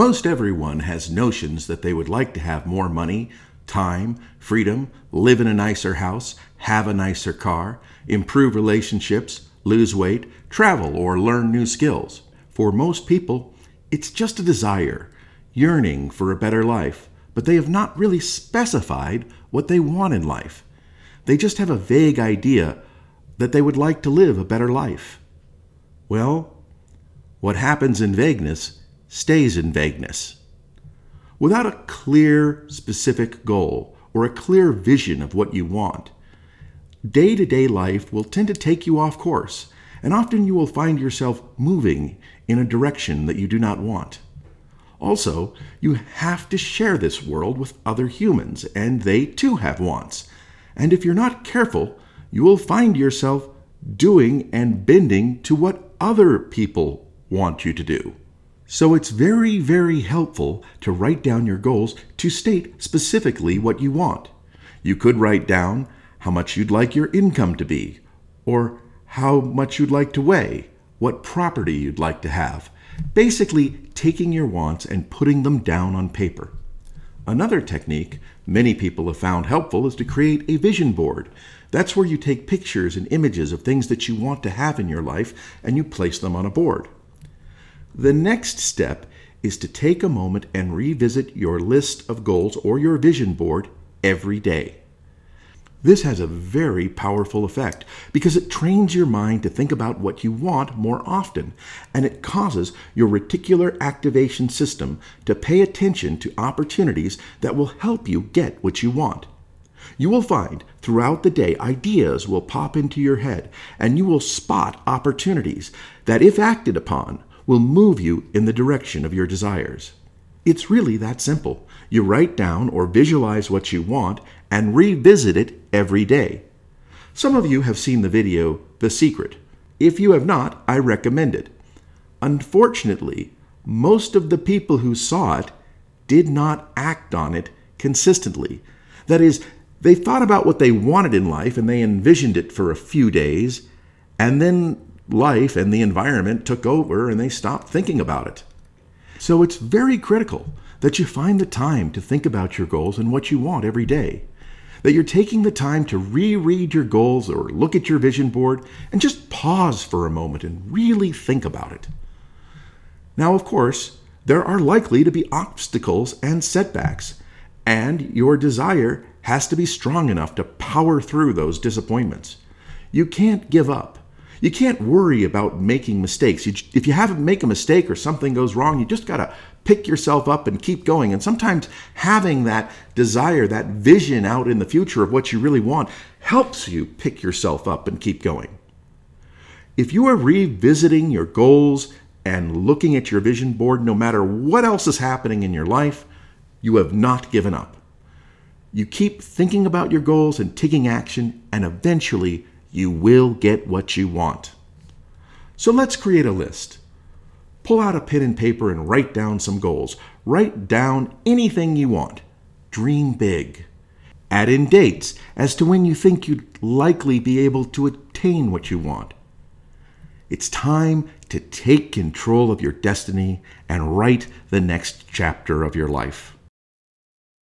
Most everyone has notions that they would like to have more money, time, freedom, live in a nicer house, have a nicer car, improve relationships, lose weight, travel, or learn new skills. For most people, it's just a desire, yearning for a better life, but they have not really specified what they want in life. They just have a vague idea that they would like to live a better life. Well, what happens in vagueness stays in vagueness. Without a clear, specific goal or a clear vision of what you want, day to day life will tend to take you off course, and often you will find yourself moving in a direction that you do not want. Also, you have to share this world with other humans, and they too have wants. And if you're not careful, you will find yourself doing and bending to what other people want you to do. So it's very, very helpful to write down your goals to state specifically what you want. You could write down how much you'd like your income to be, or how much you'd like to weigh, what property you'd like to have. Basically, taking your wants and putting them down on paper. Another technique many people have found helpful is to create a vision board. That's where you take pictures and images of things that you want to have in your life and you place them on a board. The next step is to take a moment and revisit your list of goals or your vision board every day. This has a very powerful effect because it trains your mind to think about what you want more often, and it causes your reticular activation system to pay attention to opportunities that will help you get what you want. You will find throughout the day ideas will pop into your head, and you will spot opportunities that, if acted upon, will move you in the direction of your desires. It's really that simple. You write down or visualize what you want and revisit it every day. Some of you have seen the video The Secret. If you have not, I recommend it. Unfortunately, most of the people who saw it did not act on it consistently. That is, they thought about what they wanted in life and they envisioned it for a few days, and then life and the environment took over and they stopped thinking about it. So it's very critical that you find the time to think about your goals and what you want every day. That you're taking the time to reread your goals or look at your vision board and just pause for a moment and really think about it. Now, of course, there are likely to be obstacles and setbacks, and your desire has to be strong enough to power through those disappointments. You can't give up. You can't worry about making mistakes. You, if you have to make a mistake or something goes wrong, you just got to pick yourself up and keep going. And sometimes having that desire, that vision out in the future of what you really want, helps you pick yourself up and keep going. If you are revisiting your goals and looking at your vision board, no matter what else is happening in your life, you have not given up. You keep thinking about your goals and taking action, and eventually you will get what you want. So let's create a list. Pull out a pen and paper and write down some goals. Write down anything you want. Dream big. Add in dates as to when you think you'd likely be able to attain what you want. It's time to take control of your destiny and write the next chapter of your life.